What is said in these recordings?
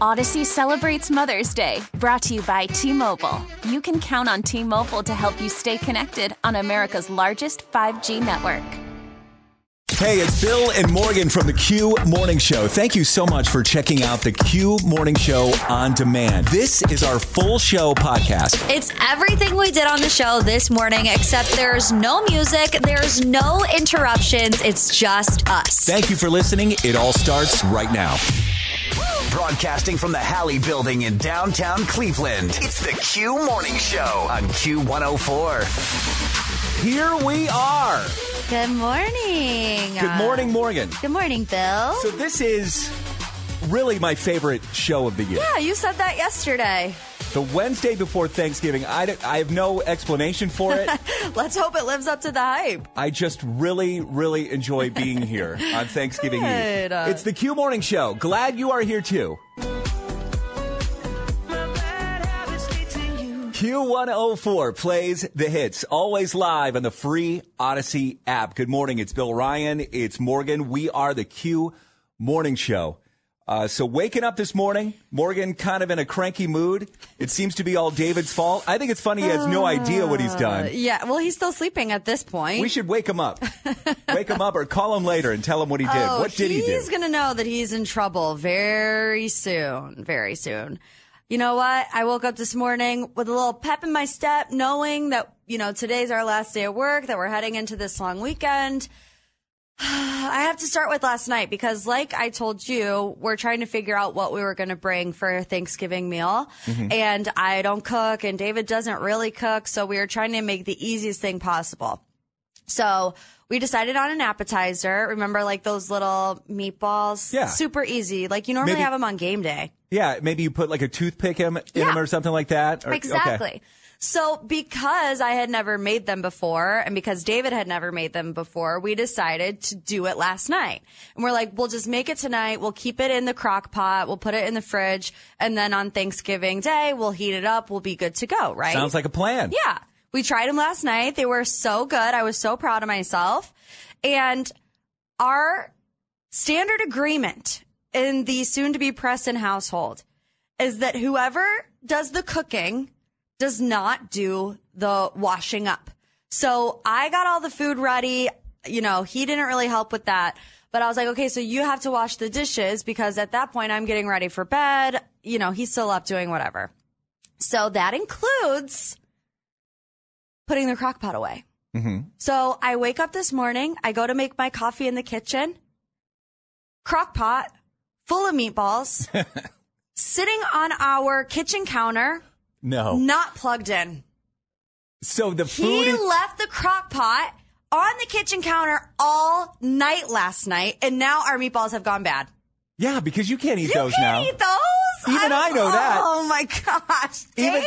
Audacy celebrates Mother's Day, brought to you by T Mobile. You can count on T Mobile to help you stay connected on America's largest 5G network. Hey, it's Bill and Morgan from the Q Morning Show. Thank you so much for checking out the Q Morning Show on demand. This is our full show podcast. It's everything we did on the show this morning, except there's no music, there's no interruptions. It's just us. Thank you for listening. It all starts right now. Broadcasting from the Halle Building in downtown Cleveland. It's the Q Morning Show on Q104. Here we are. Good morning. Good morning, Morgan. Good morning, Bill. So, this is really my favorite show of the year. yeah, you said that yesterday. The Wednesday before Thanksgiving. I, I have no explanation for it. Let's hope it lives up to the hype. I just really, really enjoy being here on Thanksgiving Good. Eve. It's the Q Morning Show. Glad you are here too. Q104 plays the hits, always live on the free Audacy app. Good morning. It's Bill Ryan. It's Morgan. We are the Q Morning Show. Uh, so waking up this morning, Morgan kind of in a cranky mood. It seems to be all David's fault. I think it's funny he has no idea what he's done. Yeah, well, he's still sleeping at this point. We should wake him up. wake him up or call him later and tell him what he did. Oh, what did he do? He's going to know that he's in trouble very soon. Very soon. You know what? I woke up this morning with a little pep in my step, knowing that, you know, today's our last day of work, that we're heading into this long weekend. I have to start with last night because, like I told you, we're trying to figure out what we were going to bring for a Thanksgiving meal. Mm-hmm. And I don't cook, and David doesn't really cook. So we were trying to make the easiest thing possible. So we decided on an appetizer. Remember, like those little meatballs? Yeah. Super easy. Like you normally Maybe- have them on game day. Yeah, maybe you put like a toothpick in, in Yeah. him or something like that. Or- okay. So because I had never made them before and because David had never made them before, we decided to do it last night. And we're like, we'll just make it tonight. We'll keep it in the crock pot. We'll put it in the fridge. And then on Thanksgiving Day, we'll heat it up. We'll be good to go, right? Sounds like a plan. Yeah. We tried them last night. They were so good. I was so proud of myself. And our standard agreement in the soon to be Preston household is that whoever does the cooking does not do the washing up. So I got all the food ready. You know, he didn't really help with that. But I was like, okay, so you have to wash the dishes because at that point I'm getting ready for bed. You know, he's still up doing whatever. So that includes putting the crock pot away. Mm-hmm. So I wake up this morning, I go to make my coffee in the kitchen, crock pot full of meatballs, sitting on our kitchen counter, No. not plugged in. So the food. He is- left the crock pot on the kitchen counter all night last night, and now our meatballs have gone bad. yeah, because you can't eat You those can't now. eat those. Even I know that. Oh my gosh, Even- David!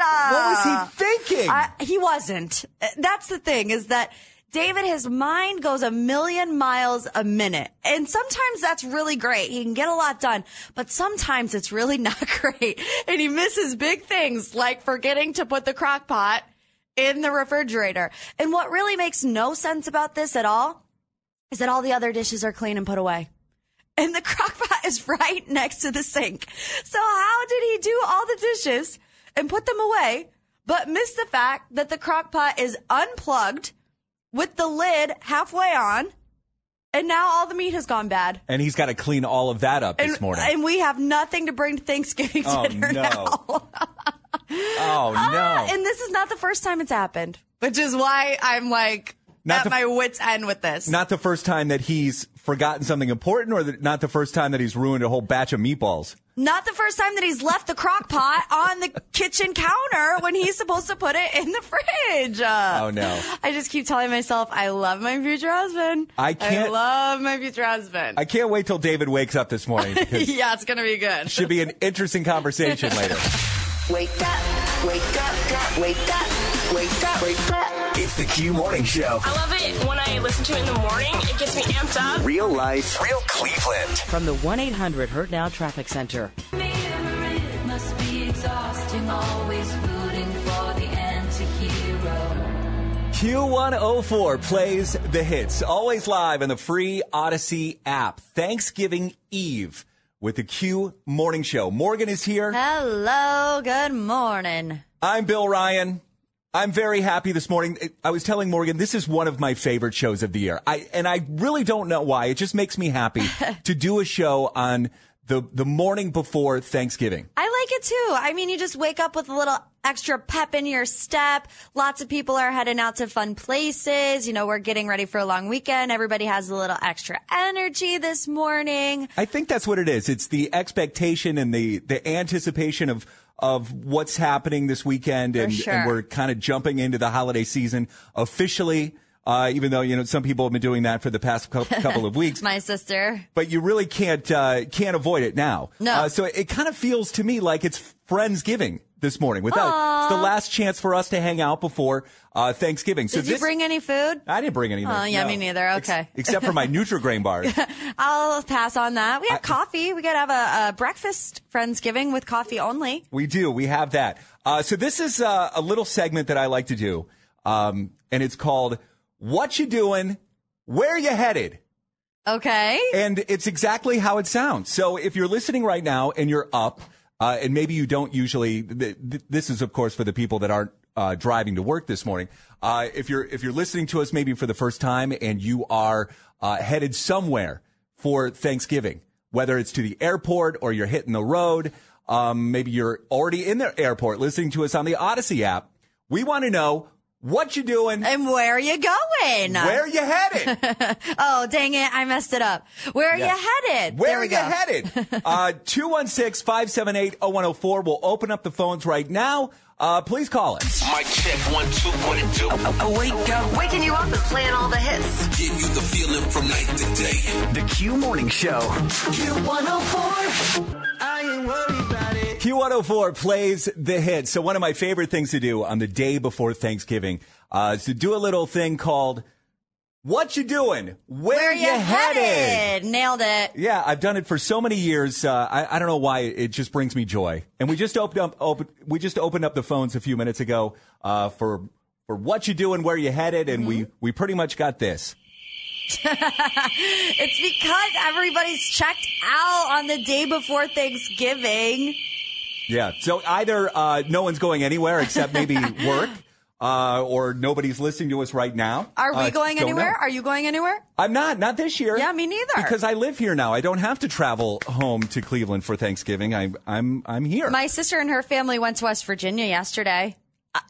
What was uh, he thinking? I, he wasn't. Uh, That's the thing is that David, his mind goes a million miles a minute. And sometimes that's really great. He can get a lot done, but sometimes it's really not great. And he misses big things like forgetting to put the crock pot in the refrigerator. And what really makes no sense about this at all is that all the other dishes are clean and put away. And the crock pot is right next to the sink. So how did he do all the dishes and put them away, but miss the fact that the crock pot is unplugged with the lid halfway on, and now all the meat has gone bad. and he's got to clean all of that up this morning. and we have nothing to bring to Thanksgiving Oh, dinner no. now. oh ah, no! and this is not the first time it's happened, which is why I'm like Not at the- my wits end with this. Not the first time that he's forgotten something important, or not the first time that he's ruined a whole batch of meatballs? Not the first time that he's left the crock pot on the kitchen counter when he's supposed to put it in the fridge. Uh, Oh, no. I just keep telling myself, I love my future husband. I can't- I love my future husband. I can't wait till David wakes up this morning. yeah, it's going to be good. should be an interesting conversation later. Wake up, wake up, wake up, wake up, wake up. It's the Q Morning Show. I love it when I listen to it in the morning. It gets me amped up. Real life, real Cleveland. From the 1 800 Hurt Now Traffic Center. Must be exhausting, always rooting for the anti-hero. Q104 plays the hits, always live on the free Audacy app. Thanksgiving Eve with the Q Morning Show. Morgan is here. Hello, good morning. I'm Bill Ryan. I'm very happy this morning. I was telling Morgan this is one of my favorite shows of the year. I and I really don't know why. It just makes me happy to do a show on the the morning before Thanksgiving. I like it too. I mean, you just wake up with a little extra pep in your step. Lots of people are heading out to fun places. You know, we're getting ready for a long weekend. Everybody has a little extra energy this morning. I think that's what it is. It's the expectation and the the anticipation of of what's happening this weekend, and, sure. and we're kind of jumping into the holiday season officially. Uh, even though you know some people have been doing that for the past couple of weeks, My sister. but you really can't uh, can't avoid it now. No. Uh, so it kind of feels to me like it's Friendsgiving this morning. Without it's the last chance for us to hang out before uh, Thanksgiving. So Did you bring any food? I didn't bring anything. Oh, yeah, no. me neither. Ex- Okay. except for my Nutrigrain bars. I'll pass on that. We have coffee. We got to have a, a breakfast Friendsgiving with coffee only. We do. We have that. Uh, so this is uh, a little segment that I like to do, um, and it's called "What You Doing, Where You Headed," Okay. and it's exactly how it sounds. So if you're listening right now and you're up, uh, and maybe you don't usually, th- th- this is of course for the people that aren't uh, driving to work this morning. Uh, if you're if you're listening to us maybe for the first time and you are uh, headed somewhere for Thanksgiving, whether it's to the airport or you're hitting the road, um, maybe you're already in the airport listening to us on the Audacy app. We want to know what you doing, And where are you going? where are you headed. Oh, dang it. I messed it up. Where are Yeah. you headed? Where there are you go. headed? Uh, 216-578-0104. We'll open up the phones right now. Uh, please call us. Mic check one two what it do. Wake up, Waking you up and playing all the hits. Give you the feeling from night to day. the Q Morning Show. Q104. I ain't worried about it. Q104 plays the hit. So one of my favorite things to do on the day before Thanksgiving uh, is to do a little thing called "What You Doing? Where, Where you headed?" headed? Nailed it. Yeah, I've done it for so many years. Uh, I, I don't know why it just brings me joy. And we just opened up, open, we just opened up the phones a few minutes ago uh, for for what you doing, where you headed, and we we pretty much got this. It's because everybody's checked out on the day before Thanksgiving. Yeah. So either uh, no one's going anywhere except maybe work, uh, or nobody's listening to us right now. Are we Uh, going anywhere? know. Are you going anywhere? I'm not. Not this year. Yeah, me neither. Because I live here now. I don't have to travel home to Cleveland for Thanksgiving. I'm I'm I'm here. My sister and her family went to West Virginia yesterday.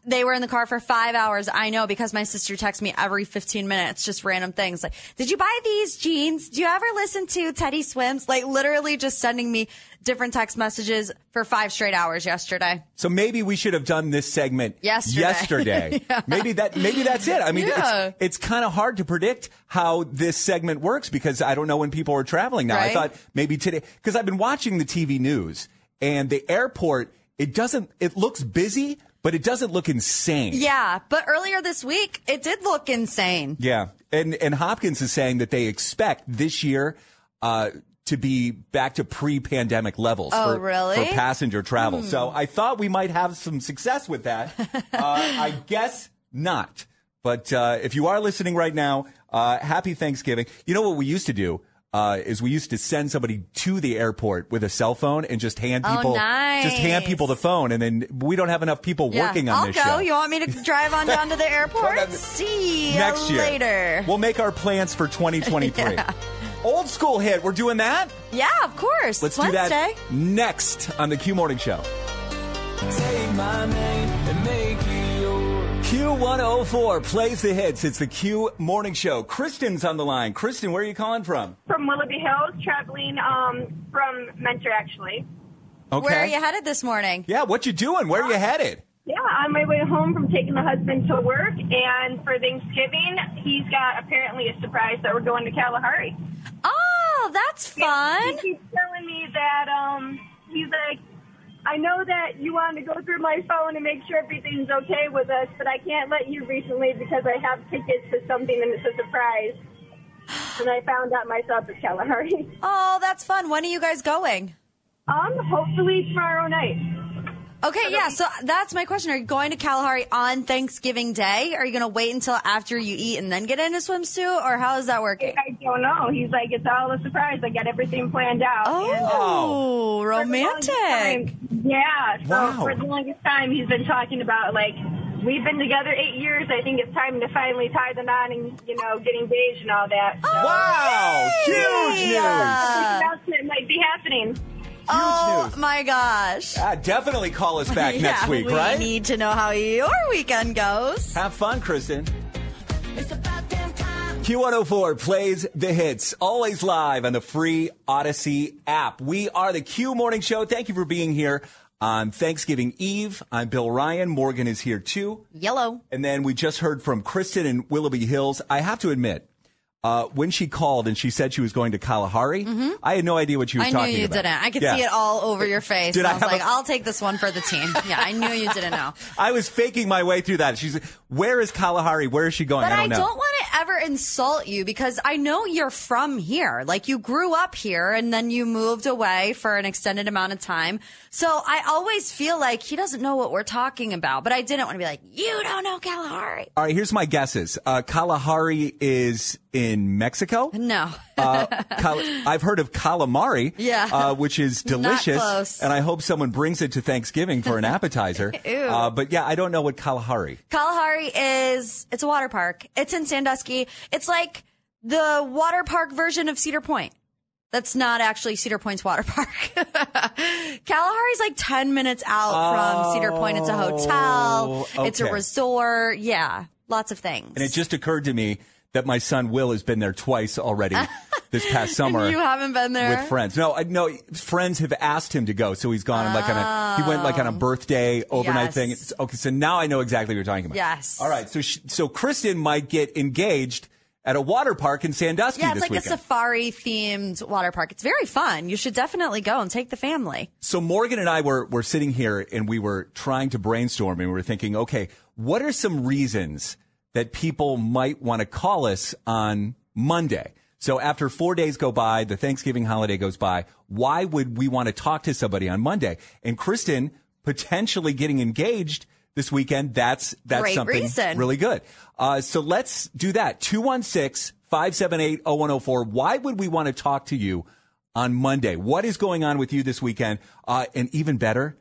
They were in the car for five hours. I know because my sister texts me every 15 minutes, just random things like, did you buy these jeans? Do you ever listen to Teddy Swims? Like literally just sending me different text messages for five straight hours yesterday. so maybe we should have done this segment Yesterday. yesterday. Maybe that maybe that's it. I mean, Yeah. it's it's kind of hard to predict how this segment works because I don't know when people are traveling now. I thought maybe today because I've been watching the TV news and the airport. It doesn't. It looks busy, but it doesn't look insane. Yeah, but earlier this week, it did look insane. Yeah, and and Hopkins is saying that they expect this year uh, to be back to pre-pandemic levels. Oh, for, really? Hmm. For passenger travel. So I thought we might have some success with that. uh, I guess not. But uh, if you are listening right now, uh, happy Thanksgiving. You know what we used to do. Uh, is we used to send somebody to the airport with a cell phone and just hand Oh, people just hand people the phone and then we don't have enough people Yeah, working on I'll this go. show. You want me to drive on down to the airport? See you next year. later. We'll make our plans for 2023. Yeah. Old school hit. We're doing that. yeah, of course. Let's it's do that next on the Q Morning Show. Q104 plays the hits. It's the Q Morning Show. Kristin's on the line. Kristin, where are you calling from? From Willoughby Hills, traveling um, from Mentor, actually. Okay. Where are you headed this morning? Yeah, what you doing? Where are you headed? Yeah, on my way home from taking the husband to work, and for Thanksgiving, he's got apparently a surprise that we're going to Kalahari. Oh, that's fun. He keeps telling me that um, he's like, I know that you want to go through my phone and make sure everything's okay with us, but I can't let you recently because I have tickets to something and it's a surprise. And I found out myself at Kalahari. Oh, that's fun. When are you guys going? Um, hopefully tomorrow night. Okay, yeah. So that's my question. Are you going to Kalahari on Thanksgiving Day? Are you going to wait until after you eat and then get in a swimsuit, or how is that working? I don't know. He's like, it's all a surprise. I got everything planned out. Oh, um, for the longest romantic. time- yeah. So Wow. for the longest time, he's been talking about like we've been together eight years. I think it's time to finally tie the knot and you know get engaged and all that. So Wow! Huge news! Yeah. the announcement might be happening. Oh news. my gosh. Ah, definitely call us back next yeah, week, we right? need to know how your weekend goes. Have fun, Kristin. Q104 plays the hits, always live on the free Audacy app. We are the Q Morning Show. Thank you for being here on Thanksgiving Eve. I'm Bill Ryan. Morgan is here too. Yellow. And then we just heard from Kristin in Willoughby Hills. I have to admit, uh, when she called and she said she was going to Kalahari, I had no idea what she was Mm-hmm. I talking knew you about. didn't. I could Yeah. see it all over your face. Did I I was like, a- I'll take this one for the team. Yeah, I knew you didn't know. I was faking my way through that. She's like, where is Kalahari? Where is she going? But I I don't know. don't want to ever insult you because I know you're from here. Like you grew up here and then you moved away for an extended amount of time. So I always feel like he doesn't know what we're talking about. But I didn't want to be like, you don't know Kalahari. All right, here's my guesses. Uh, Kalahari is in Mexico. No. Uh, Kal- I've heard of calamari, Yeah. uh, which is delicious, and I hope someone brings it to Thanksgiving for an appetizer. Uh, but yeah, I don't know what Kalahari. Kalahari is it's a water park. It's in Sandusky. It's like the water park version of Cedar Point. That's not actually Cedar Point's water park. Kalahari's like 10 minutes out from Cedar Point. It's a hotel. Oh, It's a resort. Yeah. Lots of things. And it just occurred to me that my son Will has been there twice already this past summer. you haven't been there? with friends. No, I no friends have asked him to go, so he's gone like on a he went like on a birthday overnight Yes. thing. It's- okay, so now I know exactly what you're talking about. Yes. All right, so sh so Kristin might get engaged at a water park in Sandusky Yeah, it's like weekend. a safari themed water park. It's very fun. You should definitely go and take the family. So Morgan and I were were sitting here and we were trying to brainstorm and we were thinking, okay, what are some reasons that people might want to call us on Monday? So after four days go by, the Thanksgiving holiday goes by, why would we want to talk to somebody on Monday? And Kristin potentially getting engaged this weekend, that's that's Great something reason. really good. Uh, so let's do that. 216 578 0104. Why would we want to talk to you on Monday? What is going on with you this weekend? Uh, and even better,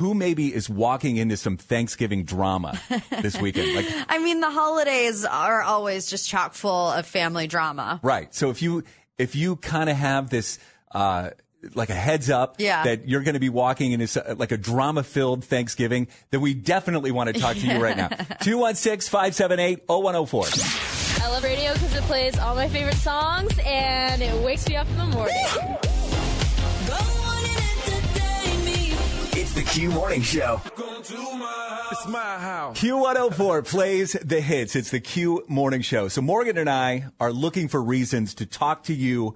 who maybe is walking into some Thanksgiving drama this weekend? Like, I mean, the holidays are always just chock full of family drama. right. So if you, if you kind of have this, uh, like a heads up Yeah. that you're going to be walking into s- like a drama filled Thanksgiving, then we definitely want to talk to you right now. 216 578 0104. I love radio because it plays all my favorite songs and it wakes me up in the morning. The Q Morning Show. It's my house. Q104 plays the hits. It's the Q Morning Show. So Morgan and I are looking for reasons to talk to you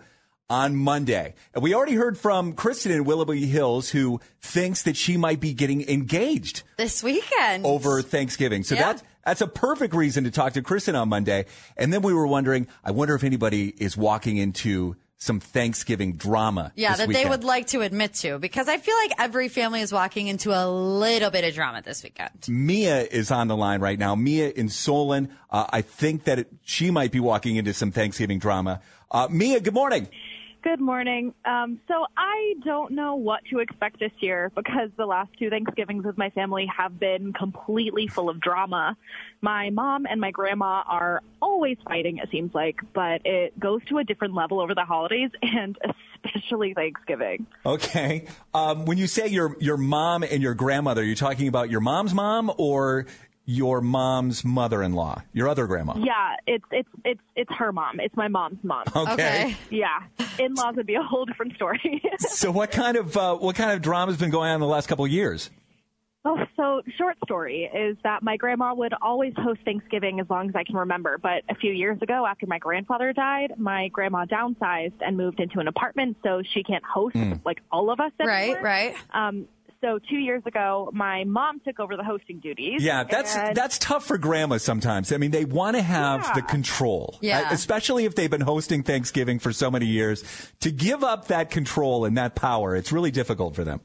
on Monday. And we already heard from Kristin in Willoughby Hills who thinks that she might be getting engaged This weekend. over Thanksgiving. So Yeah. that's that's a perfect reason to talk to Kristin on Monday. And then we were wondering, I wonder if anybody is walking into some Thanksgiving drama. Yeah, that they would like to admit to because I feel like every family is walking into a little bit of drama this weekend. Mia is on the line right now. Mia in Solon. Uh, I think that it, she might be walking into some Thanksgiving drama. Uh, Mia, good morning. Good morning. Um, so I don't know what to expect this year because the last two Thanksgivings with my family have been completely full of drama. My mom and my grandma are always fighting, it seems like, but it goes to a different level over the holidays and especially Thanksgiving. Okay. Um, when you say your your mom and your grandmother, you're talking about your mom's mom or your mom's mother-in-law, your other grandma. Yeah, it's it's it's it's her mom. It's my mom's mom. Okay. Okay. Yeah, in-laws would be a whole different story. So what kind of uh, what kind of drama's been going on in the last couple of years? Oh, so short story is that my grandma would always host Thanksgiving as long as I can remember. But a few years ago, after my grandfather died, my grandma downsized and moved into an apartment, so she can't host Mm. like all of us. Right, anymore. right. Um, so two years ago, my mom took over the hosting duties. Yeah, that's and- that's tough for grandma sometimes. I mean, they want to have Yeah. the control, Yeah. Especially if they've been hosting Thanksgiving for so many years. To give up that control and that power, it's really difficult for them.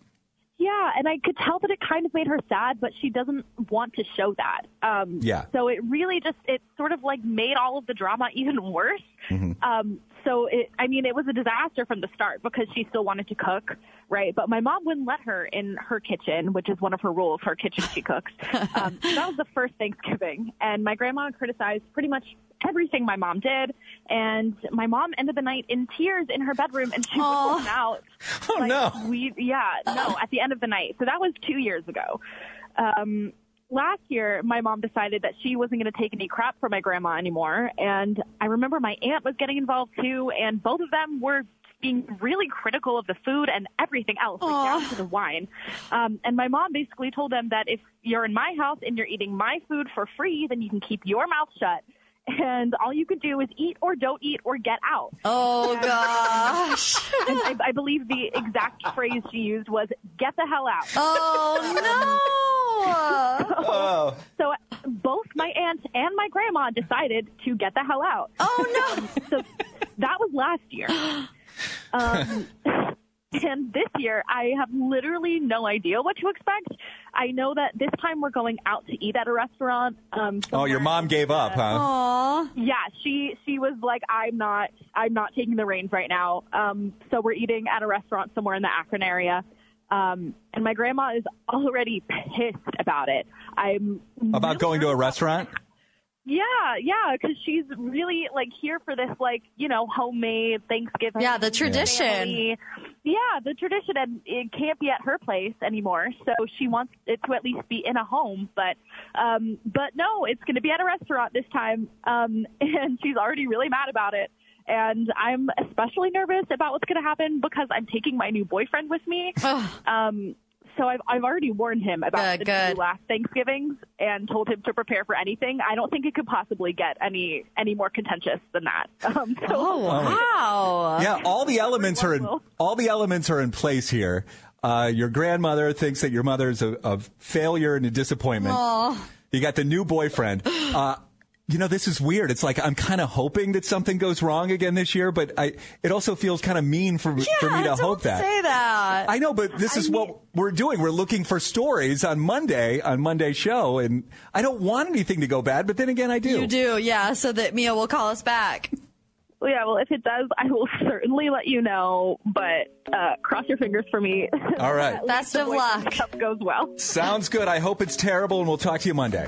Yeah, and I could tell that it kind of made her sad, but she doesn't want to show that. Um, Yeah. So it really just it sort of like made all of the drama even worse. Mm-hmm. Um, so it, I mean, it was a disaster from the start because she still wanted to cook, right? But my mom wouldn't let her in her kitchen, which is one of her rules. Her kitchen, she cooks. Um, so that was the first Thanksgiving, and my grandma criticized pretty much everything my mom did, and my mom ended the night in tears in her bedroom, and she was out. Oh no! We yeah no at the end of the night. So that was two years ago. Um, last year, my mom decided that she wasn't going to take any crap from my grandma anymore, and I remember my aunt was getting involved too, and both of them were being really critical of the food and everything else, like down to the wine. Um, and my mom basically told them that if you're in my house and you're eating my food for free, then you can keep your mouth shut. And all you could do is eat or don't eat or get out. Oh, And- gosh. and I, I believe the exact phrase she used was "get the hell out." Oh no! so both my aunt and my grandma decided to get the hell out. Oh no! so that was last year. Um, and this year, I have literally no idea what to expect. I know that this time we're going out to eat at a restaurant. Um, Oh, your mom gave up, huh? Aw. yeah, she she was like, I'm not I'm not taking the reins right now. Um, so we're eating at a restaurant somewhere in the Akron area. Um, and my grandma is already pissed about it. I'm About going to a restaurant? Yeah, yeah, because she's really like here for this, like you know, homemade Thanksgiving. Yeah, the tradition. family. Yeah, the tradition, and it can't be at her place anymore. So she wants it to at least be in a home, but um, but no, it's going to be at a restaurant this time, um, and she's already really mad about it. And I'm especially nervous about what's going to happen because I'm taking my new boyfriend with me. um, so I've I've already warned him about Good, the good. two last Thanksgivings and told him to prepare for anything. I don't think it could possibly get any any more contentious than that. Um, so, Oh, wow. Yeah, all the elements are in, all the elements are in place here. Uh, your grandmother thinks that your mother's a, a failure and a disappointment. Aw. You got the new boyfriend. Uh, you know, this is weird. It's like I'm kind of hoping that something goes wrong again this year, but I it also feels kind of mean for for me to don't hope that. say that. I know, but this is what we're doing. We're looking for stories on Monday on Monday's show, and I don't want anything to go bad, but then again, I do. You do, yeah, so that Mia will call us back. Well, yeah, well, if it does, I will certainly let you know. But uh, cross your fingers for me. All right. At Best of luck. stuff goes well. Sounds good. I hope it's terrible, and we'll talk to you Monday.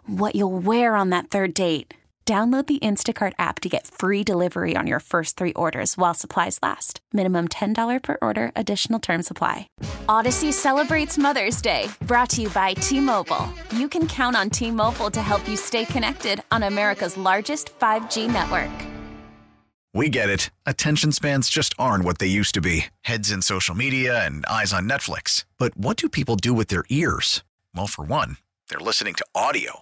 what you'll wear on that third date. Download the Instacart app to get free delivery on your first three orders while supplies last. Minimum $10 per order, additional term supply. Audacy celebrates Mother's Day, brought to you by T Mobile. You can count on T Mobile to help you stay connected on America's largest 5G network. We get it. Attention spans just aren't what they used to be heads in social media and eyes on Netflix. But what do people do with their ears? Well, for one, they're listening to audio.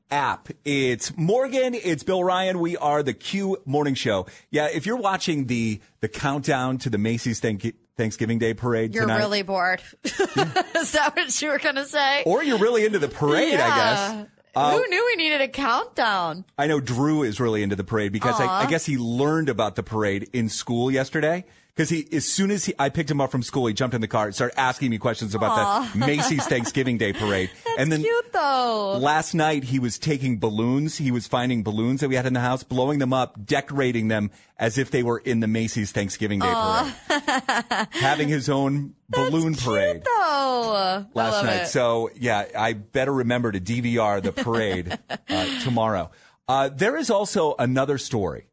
app. It's Morgan, it's Bill Ryan. We are the Q Morning Show. Yeah, if you're watching the the countdown to the Macy's Thank- Thanksgiving Day parade You're tonight, really bored. Is that what you were going to say? or you're really into the parade, I guess. Uh, Who knew we needed a countdown? I know Drew is really into the parade because I, I guess he learned about the parade in school yesterday. Because he, as soon as he, I picked him up from school, he jumped in the car and started asking me questions about Aw. the Macy's Thanksgiving Day parade. and then Cute though. last night he was taking balloons. He was finding balloons that we had in the house, blowing them up, decorating them as if they were in the Macy's Thanksgiving Day parade, having his own balloon parade Oh, I last night. it. So yeah, I better remember to DVR the parade uh, tomorrow. Uh, there is also another story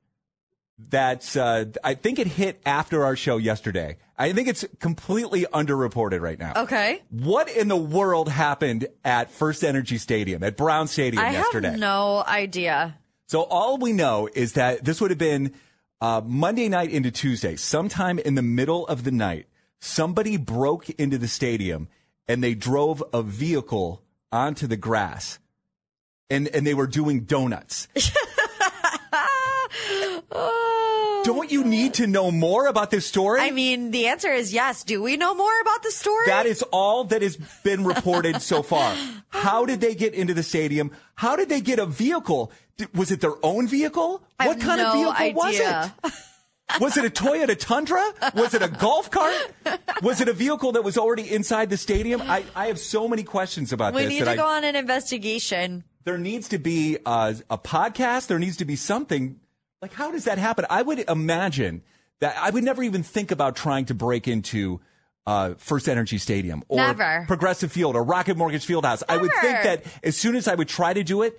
that's uh, I think it hit after our show yesterday. I think it's completely underreported right now. Okay. What in the world happened at First Energy Stadium at Brown Stadium yesterday? I yesterday? have no idea. So all we know is that this would have been uh, Monday night into Tuesday, sometime in the middle of the night. Somebody broke into the stadium and they drove a vehicle onto the grass, and and they were doing donuts. Don't you need to know more about this story? I mean, the answer is yes. Do we know more about the story? That is all that has been reported so far. How did they get into the stadium? How did they get a vehicle? Was it their own vehicle? I what kind of no vehicle was idea. it? Was it a Toyota Tundra? Was it a golf cart? Was it a vehicle that was already inside the stadium? I, I have so many questions about we this. We need to I- go on an investigation. there needs to be uh, a podcast. There needs to be something. Like, how does that happen? I would imagine that I would never even think about trying to break into uh, First Energy Stadium or Never. Progressive Field or Rocket Mortgage Fieldhouse. I would think that as soon as I would try to do it,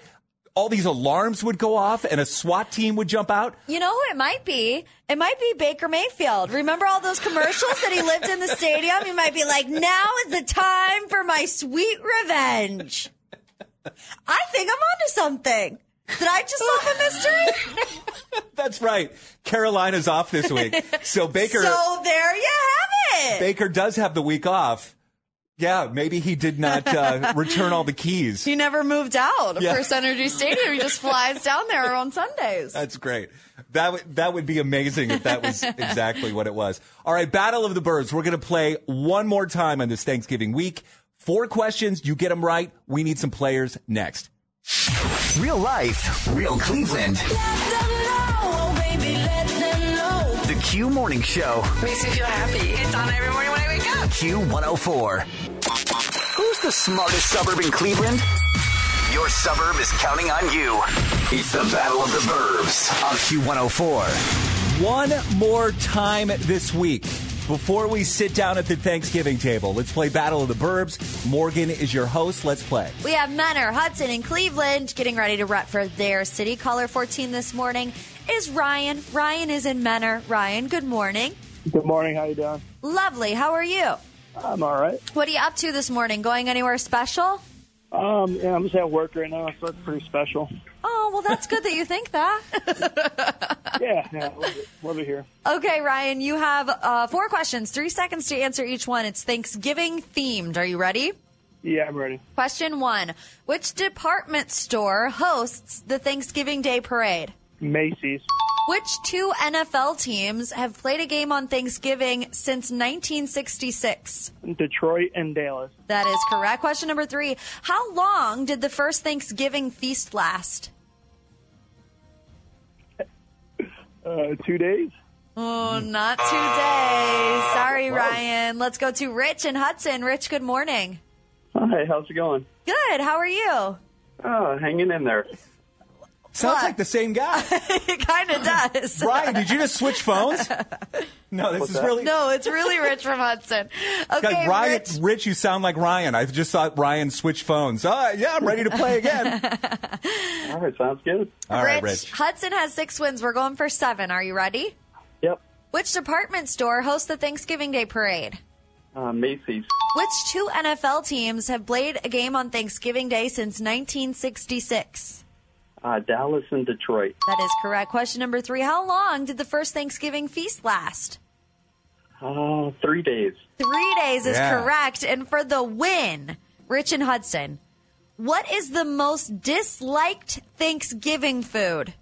all these alarms would go off and a SWAT team would jump out. You know who it might be? It might be Baker Mayfield. Remember all those commercials that he lived in the stadium? He might be like, now is the time for my sweet revenge. I think I'm onto something. Did I just solve a mystery? That's right. Carolina's off this week. So Baker So there you have it. Baker does have the week off. Yeah, maybe he did not uh, return all the keys. He never moved out of Yeah. First Energy Stadium. He just flies down there on Sundays. That's great. That would that would be amazing if that was exactly what it was. All right, Battle of the Burbs. We're going to play one more time on this Thanksgiving week. Four questions. You get them right. We need some players next. Real life, real Cleveland. The Q Morning Show. Makes me feel happy. It's on every morning when I wake up. Q104. Who's the smartest suburb in Cleveland? Your suburb is counting on you. It's the Battle of the Burbs on Q104. One more time this week before we sit down at the Thanksgiving table. Let's play Battle of the Burbs. Morgan is your host. Let's play. We have Mentor, Hudson, and Cleveland getting ready to rep for their city. Caller 14 this morning is Ryan. Ryan is in Mentor. Ryan, good morning. Good morning. How you doing? Lovely. How are you? I'm all right. What are you up to this morning? Going anywhere special? Um, yeah, I'm just at work right now, so it's pretty special. Oh, well, that's good that you think that. Yeah, yeah, love it, love it here. Okay, Ryan, you have uh, four questions, three seconds to answer each one. It's Thanksgiving themed. Are you ready? Yeah, I'm ready. Question one Which department store hosts the Thanksgiving Day parade? Macy's. Which two NFL teams have played a game on Thanksgiving since 1966? Detroit and Dallas. That is correct. Question number three How long did the first Thanksgiving feast last? Uh, two days. Oh, not today. Sorry, Ryan. Let's go to Rich and Hudson. Rich, good morning. Hi, how's it going? Good. How are you? Oh, hanging in there. Sounds like the same guy. it kind of does. Ryan, did you just switch phones? No, this What's is that? really. No, it's really Rich from Hudson. Okay, Ryan, Rich. Rich. you sound like Ryan. I just thought Ryan switched phones. Oh, yeah, I'm ready to play again. All right, sounds good. All right, Rich. Hudson has six wins. We're going for seven. Are you ready? Yep. Which department store hosts the Thanksgiving Day parade? Uh, Macy's. Which two NFL teams have played a game on Thanksgiving Day since 1966? Uh, Dallas and Detroit. That is correct. Question number three How long did the first Thanksgiving feast last? Uh, three days. Three days is Yeah. correct. And for the win, Rich and Hudson, What is the most disliked Thanksgiving food?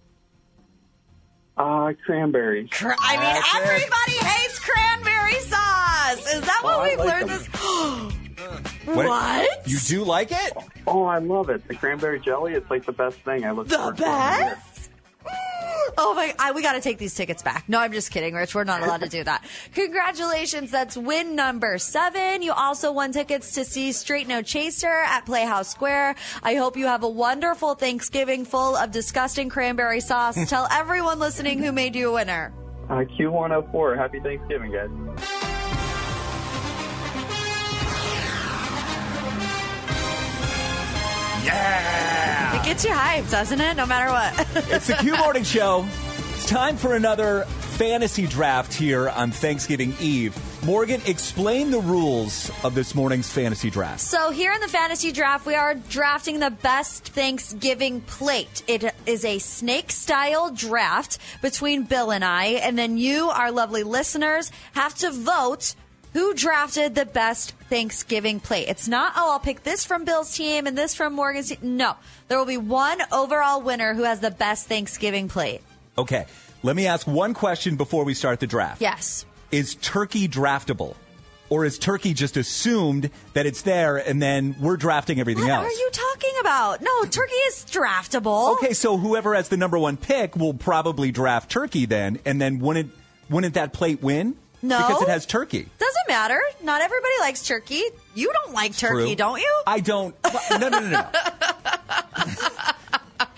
Uh, cranberry. Cra- I mean, That's it. everybody hates cranberry sauce. Is that what Oh, we've like learned them. this? What? You do like it? Oh, I love it. The cranberry jelly, it's like the best thing. I look The forward to it every year. best? Oh my! I, we got to take these tickets back. No, I'm just kidding, Rich. We're not allowed to do that. Congratulations! That's win number seven. You also won tickets to see Straight No Chaser at Playhouse Square. I hope you have a wonderful Thanksgiving full of disgusting cranberry sauce. Tell everyone listening who made you a winner. Uh, Q104. Happy Thanksgiving, guys. Yeah. Gets you hyped, doesn't it? No matter what. It's the Q Morning Show. It's time for another fantasy draft here on Thanksgiving Eve. Morgan, explain the rules of this morning's fantasy draft. So here in the fantasy draft, we are drafting the best Thanksgiving plate. It is a snake style draft between Bill and I, and then you, our lovely listeners, have to vote who drafted the best Thanksgiving plate. It's not, oh, I'll pick this from Bill's team and this from Morgan's team. No, there will be one overall winner who has the best Thanksgiving plate. Okay, let me ask one question before we start the draft. Yes. Is turkey draftable? Or is turkey just assumed that it's there and then we're drafting everything What else? are you talking about? No, turkey is draftable. Okay, so whoever has the number one pick will probably draft turkey then, and then wouldn't wouldn't that plate win? No. because it has turkey. Doesn't matter. Not everybody likes turkey. You don't like turkey, True. don't you? I don't. No, no, no, no.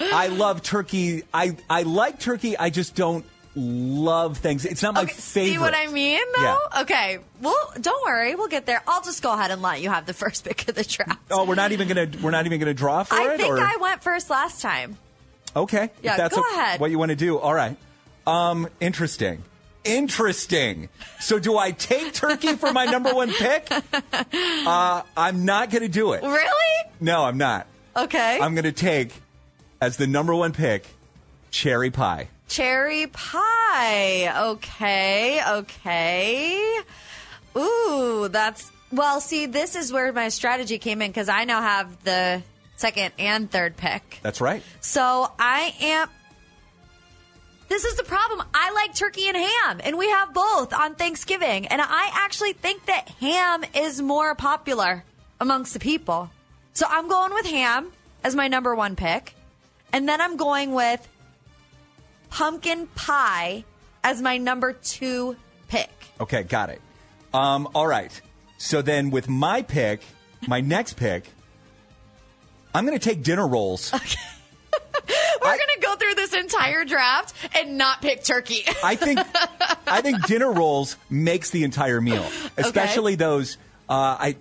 I love turkey. I I like turkey. I just don't love things. It's not my favorite. See what I mean, though? Yeah. Okay. Well, don't worry. We'll get there. I'll just go ahead and let you have the first pick of the draft. Oh, we're not even gonna we're not even gonna draw for I it. I think or? I went first last time. Okay. if Yeah, that's go what, ahead. What you want to do? All right. Um, interesting. Interesting. So, do I take turkey for my number one pick? Uh, I'm not going to do it. Really? No, I'm not. Okay. I'm going to take as the number one pick cherry pie. Cherry pie. Okay. Okay. Ooh, that's. Well, see, this is where my strategy came in because I now have the second and third pick. That's right. So I am. This is the problem. I like turkey and ham, and we have both on Thanksgiving. And I actually think that ham is more popular amongst the people. So I'm going with ham as my number one pick. And then I'm going with pumpkin pie as my number two pick. Okay, got it. Um, all right. So then with my pick, my next pick, I'm going to take dinner rolls. We're going to go through this entire draft and not pick turkey. I think I think dinner rolls makes the entire meal, especially those. Uh, I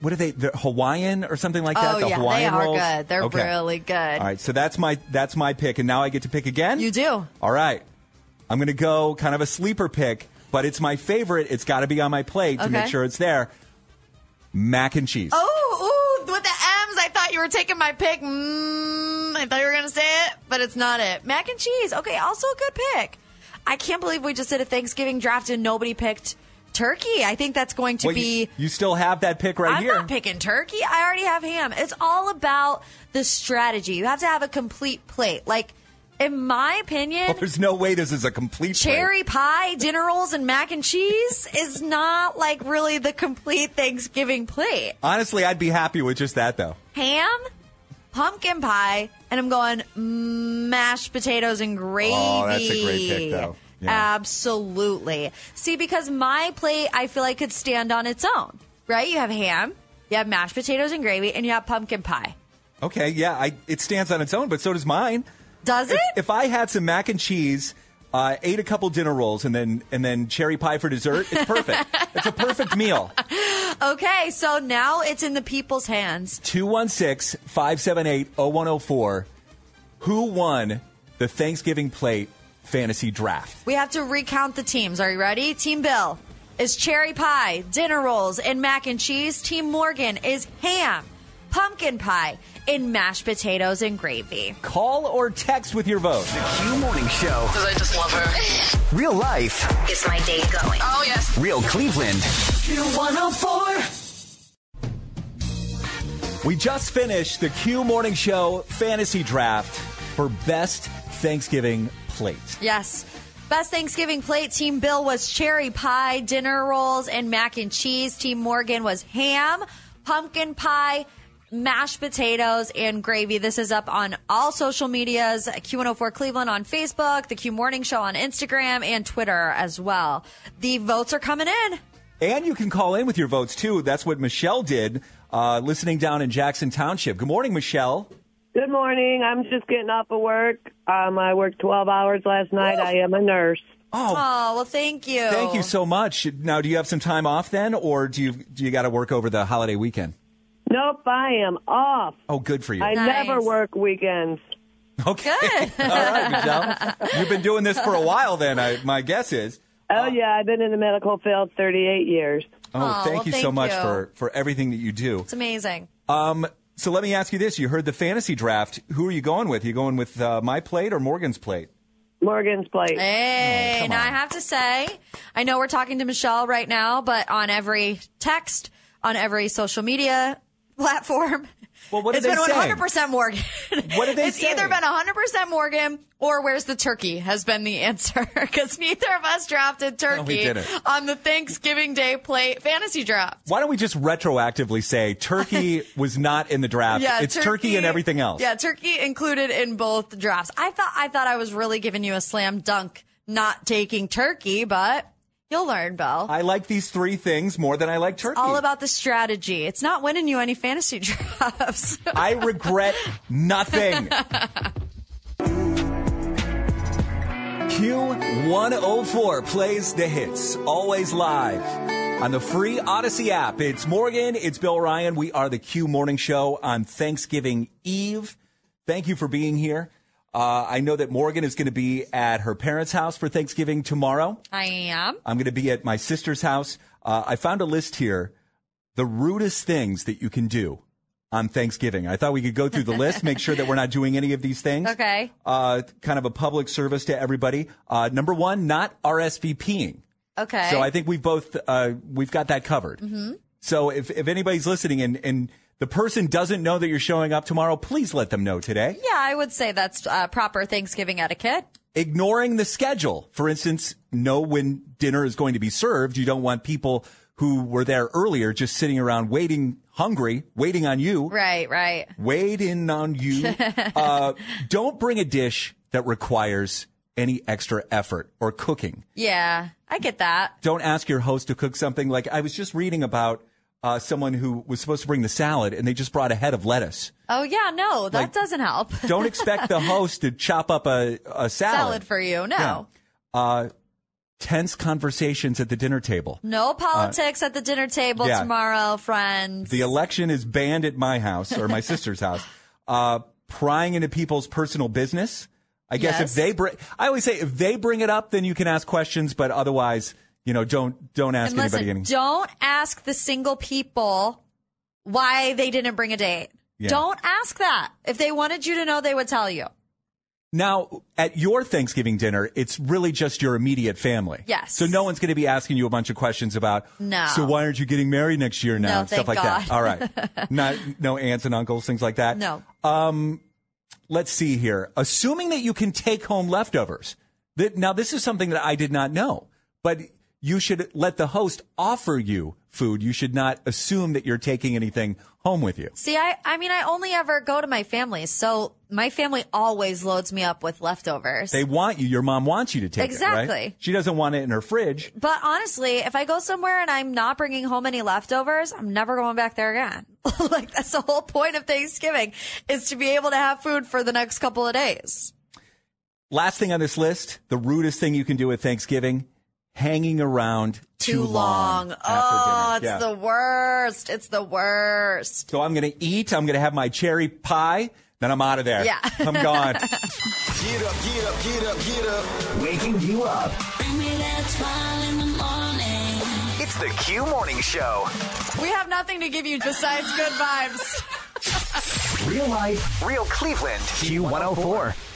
what are they? The Hawaiian or something like that? oh, the yeah, Hawaiian they are rolls? good. They're Okay. really good. All right, so that's my that's my pick, and now I get to pick again. You do. All right, I'm going to go kind of a sleeper pick, but it's my favorite. It's got to be on my plate to make sure it's there. Mac and cheese. Oh, ooh, with the I thought you were taking my pick. Mm, I thought you were going to say it, but it's not it. Mac and cheese. Okay, also a good pick. I can't believe we just did a Thanksgiving draft and nobody picked turkey. I think that's going to Well, be. you, you still have that pick right I'm here. not picking turkey. I already have ham. It's all about the strategy. You have to have a complete plate. Like, in my opinion, Well, there's no way this is a complete plate. cherry pie, dinner rolls, and mac and cheese is not like really the complete Thanksgiving plate. Honestly, I'd be happy with just that though. ham, pumpkin pie, and I'm going mashed potatoes and gravy. Oh, that's a great pick, though. Yeah. Absolutely. See, because my plate, I feel like could stand on its own, right? You have ham, you have mashed potatoes and gravy, and you have pumpkin pie. Okay, yeah, I, it stands on its own, but so does mine. Does if, it? If I had some mac and cheese, uh, ate a couple dinner rolls, and then and then cherry pie for dessert, it's perfect. it's a perfect meal. Okay, so now it's in the people's hands. 216 578 0104. Who won the Thanksgiving plate fantasy draft? We have to recount the teams. Are you ready? Team Bill is cherry pie, dinner rolls, and mac and cheese. Team Morgan is ham, pumpkin pie, and mashed potatoes and gravy. Call or text with your vote. The Q Morning Show. Because I just love her. Real life. Gets my day going. Oh, yes. Real Cleveland. Q104. We just finished the Q Morning Show fantasy draft for best Thanksgiving plate. Yes. Best Thanksgiving plate. Team Bill was cherry pie, dinner rolls, and mac and cheese. Team Morgan was ham, pumpkin pie, mashed potatoes, and gravy. This is up on all social medias Q104 Cleveland on Facebook, the Q Morning Show on Instagram, and Twitter as well. The votes are coming in. And you can call in with your votes too. That's what Michelle did, uh, listening down in Jackson Township. Good morning, Michelle. Good morning. I'm just getting off of work. Um, I worked 12 hours last night. I am a nurse. Oh. Oh, well, thank you. Thank you so much. Now, do you have some time off then, or do you do you got to work over the holiday weekend? Nope, I am off. Oh, good for you. I never work weekends. Okay. All right, Michelle. You've been doing this for a while then, I, my guess is. Oh, yeah, I've been in the medical field 38 years. Oh, Aw, thank well, you so thank much you. for for everything that you do. It's amazing. Um, so let me ask you this: You heard the fantasy draft. Who are you going with? you going with uh, my plate or Morgan's plate? Morgan's plate. Hey, Oh, come now I have to say, I know we're talking to Michelle right now, but on every text, on every social media platform, well, what it's did been they say? 100% Morgan. What did they It's either been 100% Morgan or where's the turkey has been the answer because neither of us drafted turkey didn't. on the Thanksgiving Day plate fantasy draft. Why don't we just retroactively say turkey was not in the draft? Yeah, it's turkey, and everything else. Yeah, turkey included in both drafts. I thought I thought I was really giving you a slam dunk not taking turkey, but you'll learn, Belle. I like these three things more than I like turkey. All about the strategy. It's not winning you any fantasy drafts. I regret nothing. Q104 plays the hits, always live on the free Audacy app. It's Morgan, it's Bill Ryan. We are the Q Morning Show on Thanksgiving Eve. Thank you for being here. Uh, I know that Morgan is going to be at her parents' house for Thanksgiving tomorrow. I am. I'm going to be at my sister's house. Uh, I found a list here, the rudest things that you can do on Thanksgiving. I thought we could go through the list, make sure that we're not doing any of these things. Okay. Uh, kind of a public service to everybody. Uh, number one, not RSVPing. Okay. So I think we've both, uh, we've got that covered. hmm So if, if anybody's listening and, and the person doesn't know that you're showing up tomorrow, please let them know today. Yeah, I would say that's uh, proper Thanksgiving etiquette. ignoring the schedule. For instance, know when dinner is going to be served. You don't want people who were there earlier just sitting around waiting, hungry, waiting on you, Right, right. waiting on you. uh, don't bring a dish that requires any extra effort or cooking. Yeah, I get that. Don't ask your host to cook something like I was just reading about uh, someone who was supposed to bring the salad and they just brought a head of lettuce. Oh yeah, no, that Like, doesn't help. Don't expect the host to chop up a, a salad. Salad for you, no. Yeah. Uh, tense conversations at the dinner table. No politics at the dinner table yeah. tomorrow, friends. The election is banned at my house or my sister's house. Uh, prying into people's personal business. I guess Yes. if they bring, I always say if they bring it up, then you can ask questions, but otherwise, you know, don't don't ask and listen, anybody any. don't ask the single people why they didn't bring a date. Yeah. Don't ask that. If they wanted you to know, they would tell you. Now, at your Thanksgiving dinner, it's really just your immediate family. Yes. So no one's going to be asking you a bunch of questions about. No. So why aren't you getting married next year now? No, stuff like that. All right. Not no aunts and uncles, things like that. No. Um, let's see here. Assuming that you can take home leftovers. That now this is something that I did not know, but you should let the host offer you food. You should not assume that you're taking anything home with you. See, I, I mean, I only ever go to my family, so my family always loads me up with leftovers. They want you. Your mom wants you to take it. Exactly. Right? She doesn't want it in her fridge. But honestly, if I go somewhere and I'm not bringing home any leftovers, I'm never going back there again. like that's the whole point of Thanksgiving is to be able to have food for the next couple of days. Last thing on this list, the rudest thing you can do at Thanksgiving, hanging around too, long. after Oh, it's. Yeah. the worst. It's the worst. So I'm going to eat. I'm going to have my cherry pie. Then I'm out of there. Yeah. I'm gone. Get up, get up, get up, get up. Waking you up. Bring me that smile in the morning. It's the Q Morning Show. We have nothing to give you besides good vibes. Real life, real Cleveland. Q104.